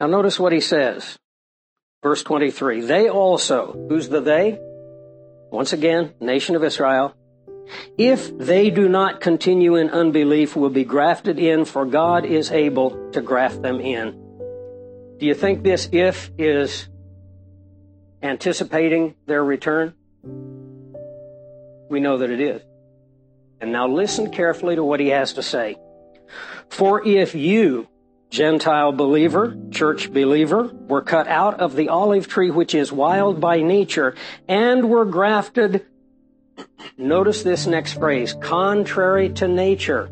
Now notice what he says. Verse 23. They also, who's the they? Once again, nation of Israel. If they do not continue in unbelief, will be grafted in, for God is able to graft them in. Do you think this if is anticipating their return? We know that it is. And now listen carefully to what he has to say. For if you, Gentile believer, church believer, were cut out of the olive tree which is wild by nature and were grafted, notice this next phrase, contrary to nature.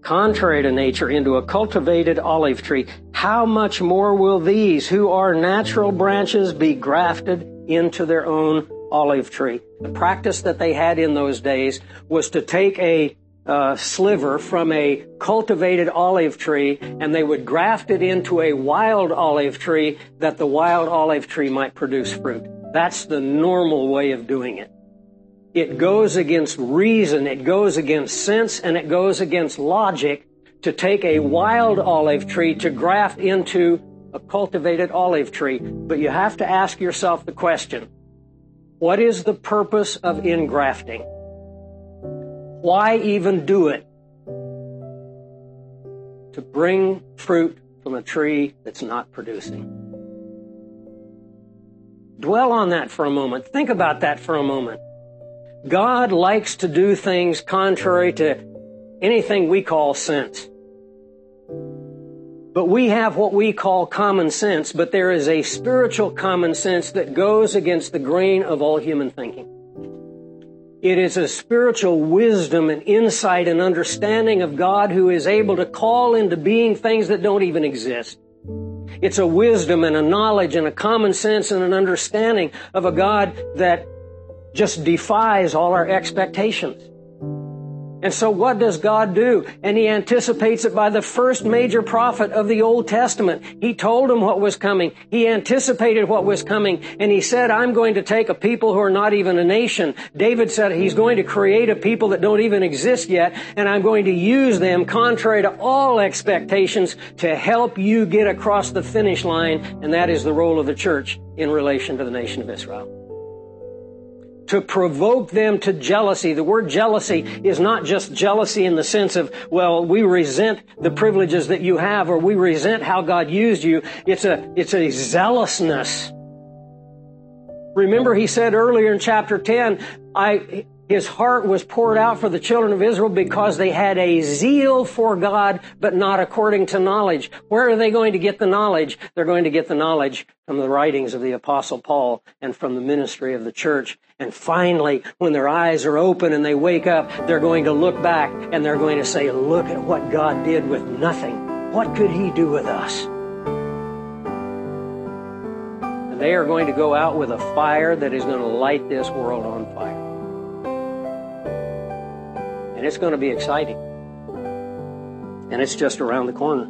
Contrary to nature into a cultivated olive tree, how much more will these who are natural branches be grafted into their own olive tree? The practice that they had in those days was to take a uh, sliver from a cultivated olive tree and they would graft it into a wild olive tree that the wild olive tree might produce fruit. That's the normal way of doing it. It goes against reason, it goes against sense, and it goes against logic to take a wild olive tree to graft into a cultivated olive tree. But you have to ask yourself the question, what is the purpose of ingrafting? Why even do it? To bring fruit from a tree that's not producing. Dwell on that for a moment. Think about that for a moment. God likes to do things contrary to anything we call sense. But we have what we call common sense, but there is a spiritual common sense that goes against the grain of all human thinking. It is a spiritual wisdom and insight and understanding of God who is able to call into being things that don't even exist. It's a wisdom and a knowledge and a common sense and an understanding of a God that just defies all our expectations. And so what does God do? And he anticipates it by the first major prophet of the Old Testament. He told him what was coming. He anticipated what was coming. And he said, I'm going to take a people who are not even a nation. David said he's going to create a people that don't even exist yet. And I'm going to use them contrary to all expectations to help you get across the finish line. And that is the role of the church in relation to the nation of Israel to provoke them to jealousy. The word jealousy is not just jealousy in the sense of, well, we resent the privileges that you have or we resent how God used you. It's a, it's a zealousness. Remember he said earlier in chapter 10, I, his heart was poured out for the children of Israel because they had a zeal for God, but not according to knowledge. Where are they going to get the knowledge? They're going to get the knowledge from the writings of the apostle Paul and from the ministry of the church. And finally, when their eyes are open and they wake up, they're going to look back and they're going to say, look at what God did with nothing. What could he do with us? And they are going to go out with a fire that is going to light this world on fire and it's going to be exciting. And it's just around the corner.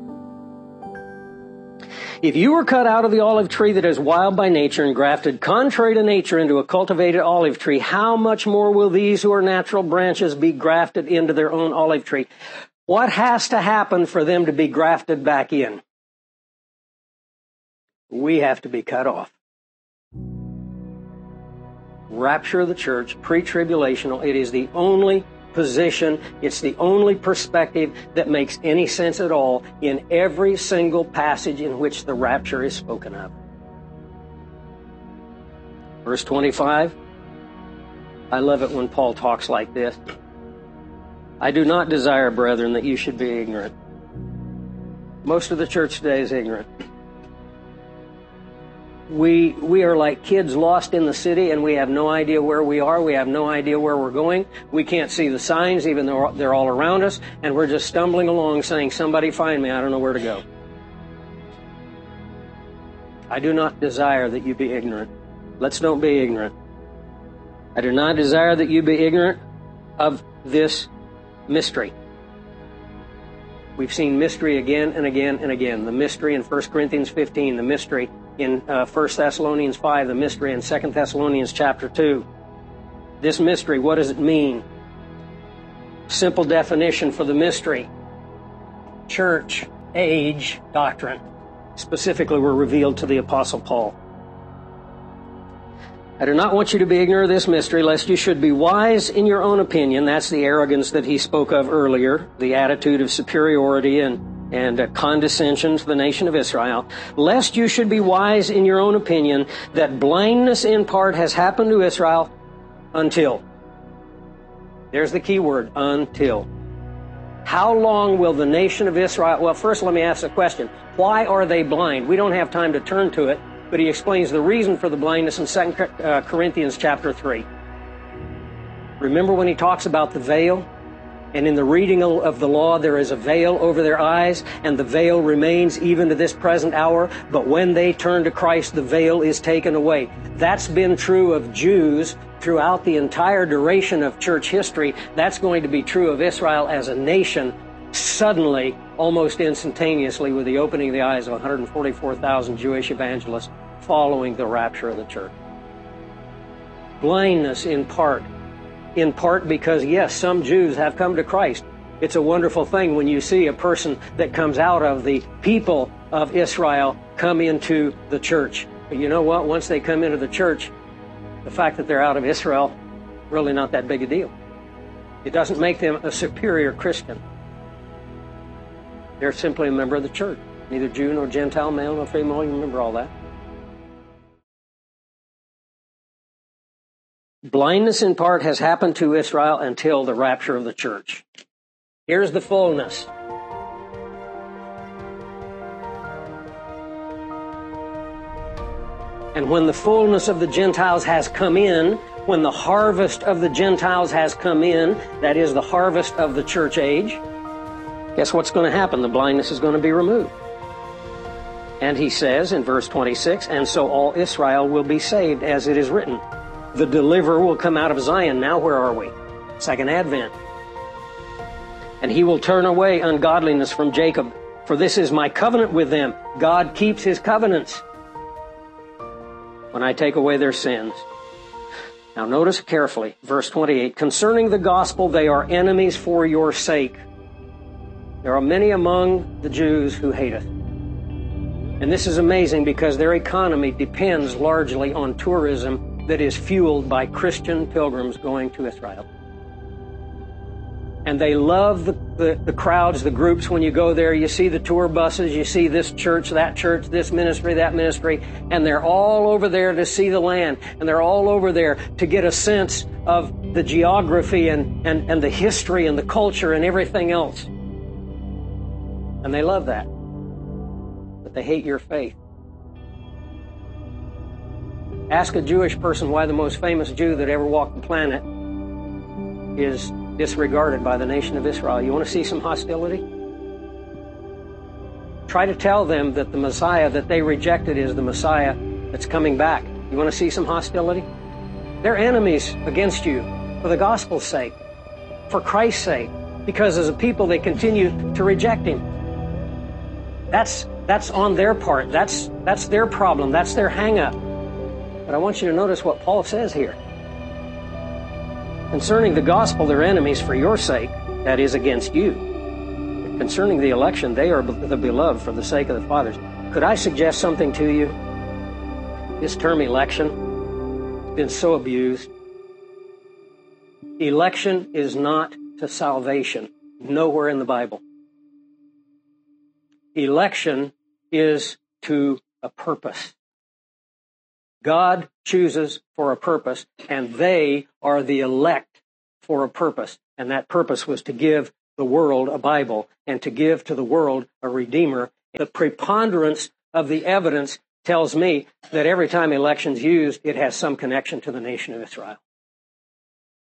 If you were cut out of the olive tree that is wild by nature and grafted contrary to nature into a cultivated olive tree, how much more will these who are natural branches be grafted into their own olive tree? What has to happen for them to be grafted back in? We have to be cut off. Rapture of the church, pre-tribulational, it is the only position. It's the only perspective that makes any sense at all in every single passage in which the rapture is spoken of. Verse 25. I love it when Paul talks like this. I do not desire, brethren, that you should be ignorant. Most of the church today is ignorant we we are like kids lost in the city and we have no idea where we are. We have no idea where we're going. We can't see the signs even though they're all around us and we're just stumbling along saying somebody find me. I don't know where to go. I do not desire that you be ignorant. Let's don't be ignorant. I do not desire that you be ignorant of this mystery. We've seen mystery again and again and again. The mystery in 1 Corinthians 15, the mystery in uh, 1 Thessalonians 5, the mystery in 2 Thessalonians chapter 2. This mystery, what does it mean? Simple definition for the mystery. Church, age doctrine specifically were revealed to the Apostle Paul. I do not want you to be ignorant of this mystery, lest you should be wise in your own opinion. That's the arrogance that he spoke of earlier, the attitude of superiority and, and uh, condescension to the nation of Israel. Lest you should be wise in your own opinion, that blindness in part has happened to Israel until. There's the key word, until. How long will the nation of Israel? Well, first let me ask a question. Why are they blind? We don't have time to turn to it but he explains the reason for the blindness in 2 uh, Corinthians chapter 3. Remember when he talks about the veil? And in the reading of the law, there is a veil over their eyes, and the veil remains even to this present hour. But when they turn to Christ, the veil is taken away. That's been true of Jews throughout the entire duration of church history. That's going to be true of Israel as a nation suddenly, almost instantaneously, with the opening of the eyes of 144,000 Jewish evangelists following the rapture of the church. Blindness in part. In part because, yes, some Jews have come to Christ. It's a wonderful thing when you see a person that comes out of the people of Israel come into the church. But you know what? Once they come into the church, the fact that they're out of Israel, really not that big a deal. It doesn't make them a superior Christian. They're simply a member of the church. Neither Jew nor Gentile, male nor female. You remember all that. Blindness in part has happened to Israel until the rapture of the church. Here's the fullness. And when the fullness of the Gentiles has come in, when the harvest of the Gentiles has come in, that is the harvest of the church age, guess what's going to happen? The blindness is going to be removed. And he says in verse 26, and so all Israel will be saved as it is written. The deliverer will come out of Zion. Now, where are we? Second Advent. And he will turn away ungodliness from Jacob, for this is my covenant with them. God keeps his covenants when I take away their sins. Now, notice carefully, verse 28 concerning the gospel, they are enemies for your sake. There are many among the Jews who hate it. And this is amazing because their economy depends largely on tourism that is fueled by Christian pilgrims going to Israel. And they love the, the, the, crowds, the groups. When you go there, you see the tour buses, you see this church, that church, this ministry, that ministry, and they're all over there to see the land. And they're all over there to get a sense of the geography and, and, and the history and the culture and everything else. And they love that. But they hate your faith. Ask a Jewish person why the most famous Jew that ever walked the planet is disregarded by the nation of Israel. You want to see some hostility? Try to tell them that the Messiah that they rejected is the Messiah that's coming back. You want to see some hostility? They're enemies against you for the gospel's sake, for Christ's sake, because as a people they continue to reject him. That's that's on their part. That's that's their problem. That's their hang up. But I want you to notice what Paul says here. Concerning the gospel, they're enemies for your sake, that is, against you. Concerning the election, they are the beloved for the sake of the fathers. Could I suggest something to you? This term election has been so abused. Election is not to salvation, nowhere in the Bible. Election is to a purpose. God chooses for a purpose, and they are the elect for a purpose. And that purpose was to give the world a Bible and to give to the world a Redeemer. The preponderance of the evidence tells me that every time election's used, it has some connection to the nation of Israel.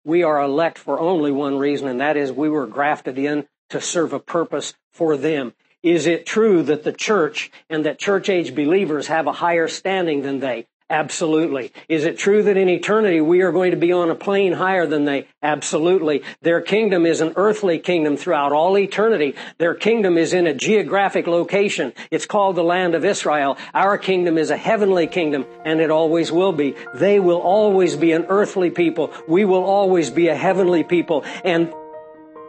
We are elect for only one reason, and that is we were grafted in to serve a purpose for them. Is it true that the church and that church age believers have a higher standing than they? Absolutely. Is it true that in eternity we are going to be on a plane higher than they? Absolutely. Their kingdom is an earthly kingdom throughout all eternity. Their kingdom is in a geographic location. It's called the land of Israel. Our kingdom is a heavenly kingdom and it always will be. They will always be an earthly people. We will always be a heavenly people. And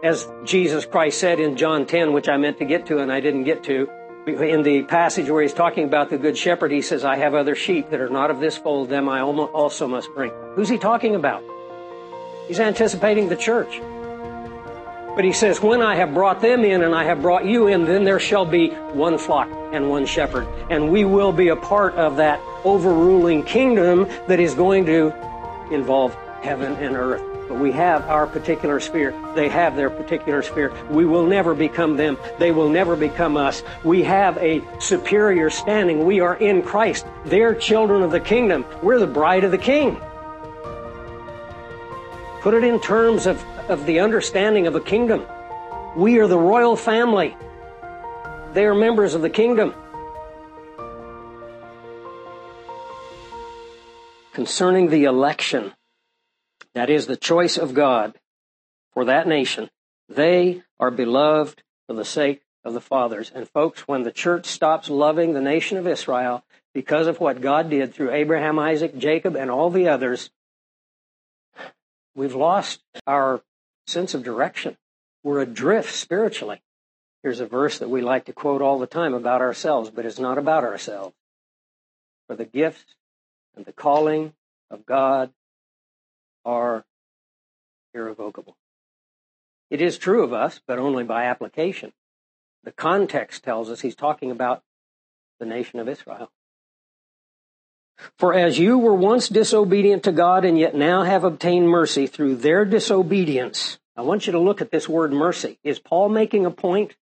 as Jesus Christ said in John 10, which I meant to get to and I didn't get to, In the passage where he's talking about the good shepherd, he says, I have other sheep that are not of this fold, them I also must bring. Who's he talking about? He's anticipating the church. But he says, When I have brought them in and I have brought you in, then there shall be one flock and one shepherd. And we will be a part of that overruling kingdom that is going to involve heaven and earth. But we have our particular sphere. They have their particular sphere. We will never become them. They will never become us. We have a superior standing. We are in Christ. They're children of the kingdom. We're the bride of the king. Put it in terms of, of the understanding of a kingdom. We are the royal family. They are members of the kingdom. Concerning the election, that is the choice of God for that nation, they are beloved for the sake of the fathers. And folks, when the church stops loving the nation of Israel because of what God did through Abraham, Isaac, Jacob, and all the others, We've lost our sense of direction. We're adrift spiritually. Here's a verse that we like to quote all the time about ourselves, but it's not about ourselves. For the gifts and the calling of God are irrevocable. It is true of us, but only by application. The context tells us he's talking about the nation of Israel. For as you were once disobedient to God and yet now have obtained mercy through their disobedience. I want you to look at this word mercy. Is Paul making a point?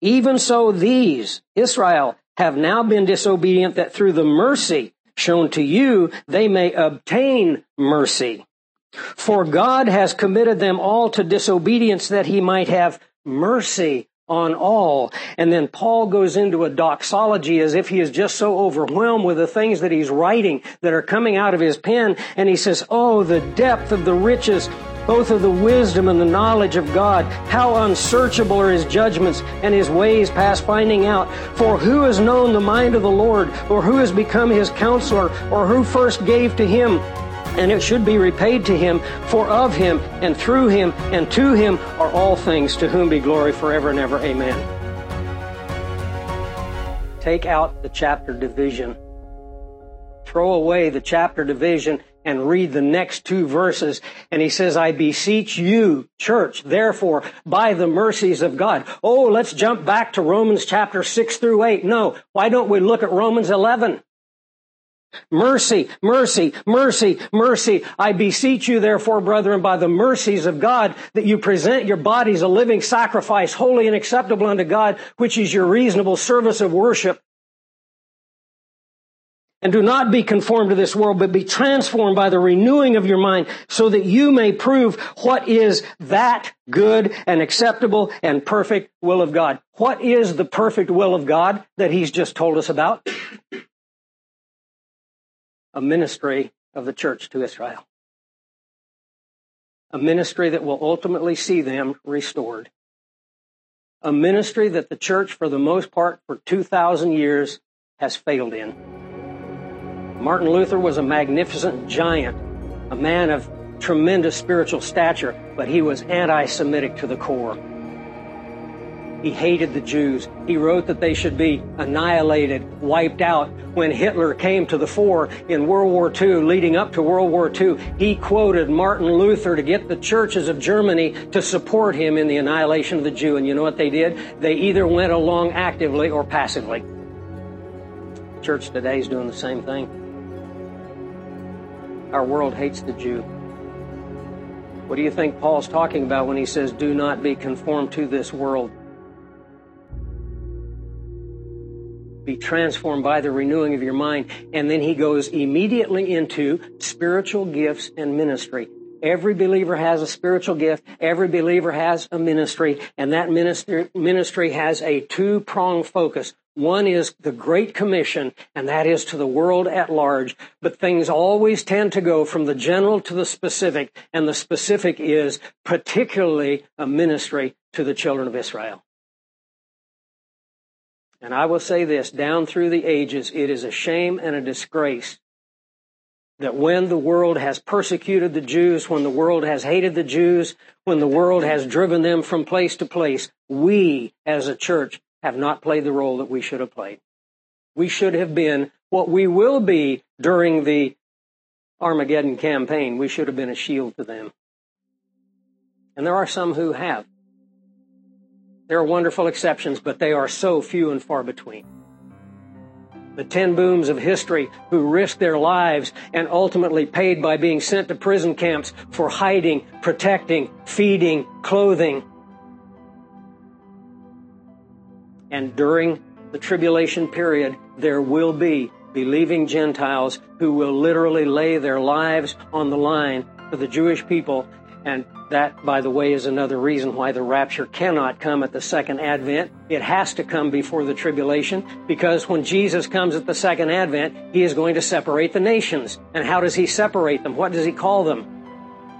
Even so these, Israel, have now been disobedient that through the mercy shown to you, they may obtain mercy. For God has committed them all to disobedience that he might have mercy on all. And then Paul goes into a doxology as if he is just so overwhelmed with the things that he's writing that are coming out of his pen. And he says, Oh, the depth of the riches, both of the wisdom and the knowledge of God. How unsearchable are his judgments and his ways past finding out. For who has known the mind of the Lord, or who has become his counselor, or who first gave to him? and it should be repaid to him, for of him and through him and to him are all things, to whom be glory forever and ever. Amen. Take out the chapter division. Throw away the chapter division and read the next two verses. And he says, I beseech you, church, therefore, by the mercies of God. Oh, let's jump back to Romans chapter 6 through 8. No, why don't we look at Romans 11? Mercy, mercy, mercy, mercy. I beseech you, therefore, brethren, by the mercies of God, that you present your bodies a living sacrifice, holy and acceptable unto God, which is your reasonable service of worship. And do not be conformed to this world, but be transformed by the renewing of your mind, so that you may prove what is that good and acceptable and perfect will of God. What is the perfect will of God that He's just told us about? a ministry of the church to Israel. A ministry that will ultimately see them restored. A ministry that the church, for the most part, for 2,000 years, has failed in. Martin Luther was a magnificent giant, a man of tremendous spiritual stature, but he was anti Semitic to the core. He hated the Jews. He wrote that they should be annihilated, wiped out. When Hitler came to the fore in World War II, leading up to World War II, he quoted Martin Luther to get the churches of Germany to support him in the annihilation of the Jew. And you know what they did? They either went along actively or passively. Church today is doing the same thing. Our world hates the Jew. What do you think Paul's talking about when he says, do not be conformed to this world? be transformed by the renewing of your mind. And then he goes immediately into spiritual gifts and ministry. Every believer has a spiritual gift. Every believer has a ministry. And that ministry, ministry has a two pronged focus. One is the Great Commission, and that is to the world at large. But things always tend to go from the general to the specific, and the specific is particularly a ministry to the children of Israel. And I will say this, down through the ages, it is a shame and a disgrace that when the world has persecuted the Jews, when the world has hated the Jews, when the world has driven them from place to place, we as a church have not played the role that we should have played. We should have been what we will be during the Armageddon campaign. We should have been a shield to them. And there are some who have. There are wonderful exceptions, but they are so few and far between. The ten Booms of history who risked their lives and ultimately paid by being sent to prison camps for hiding, protecting, feeding, clothing. And during the tribulation period, there will be believing Gentiles who will literally lay their lives on the line for the Jewish people. And that, by the way, is another reason why the rapture cannot come at the second advent. It has to come before the tribulation because when Jesus comes at the second advent, he is going to separate the nations. And how does he separate them? What does he call them?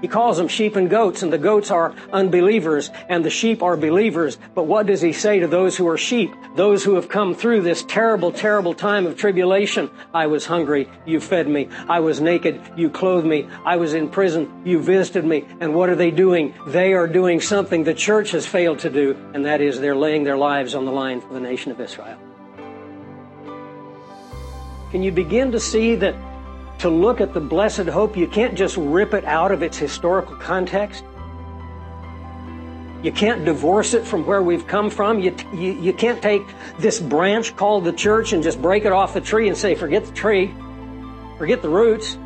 He calls them sheep and goats, and the goats are unbelievers, and the sheep are believers. But what does he say to those who are sheep? Those who have come through this terrible, terrible time of tribulation. I was hungry, you fed me. I was naked, you clothed me. I was in prison, you visited me. And what are they doing? They are doing something the church has failed to do, and that is they're laying their lives on the line for the nation of Israel. Can you begin to see that to look at the blessed hope, you can't just rip it out of its historical context. You can't divorce it from where we've come from. You, you, you can't take this branch called the church and just break it off the tree and say, forget the tree, forget the roots.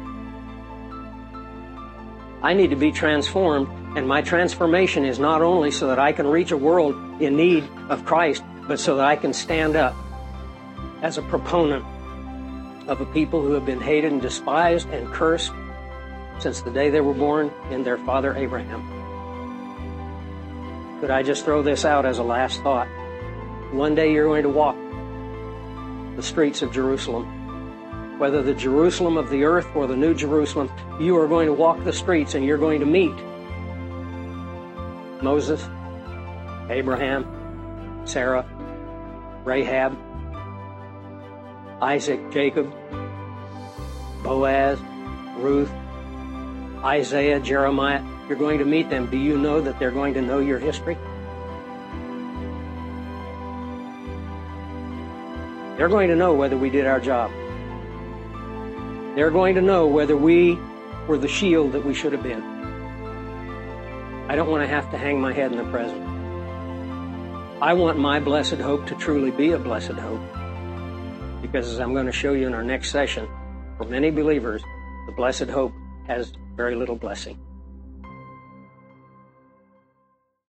I need to be transformed, and my transformation is not only so that I can reach a world in need of Christ, but so that I can stand up as a proponent of a people who have been hated and despised and cursed since the day they were born in their father Abraham. Could I just throw this out as a last thought? One day you're going to walk the streets of Jerusalem. Whether the Jerusalem of the earth or the New Jerusalem, you are going to walk the streets and you're going to meet Moses, Abraham, Sarah, Rahab, Isaac, Jacob, Boaz, Ruth, Isaiah, Jeremiah. You're going to meet them. Do you know that they're going to know your history? They're going to know whether we did our job. They're going to know whether we were the shield that we should have been. I don't want to have to hang my head in the present. I want my blessed hope to truly be a blessed hope because as I'm going to show you in our next session, for many believers, the blessed hope has very little blessing.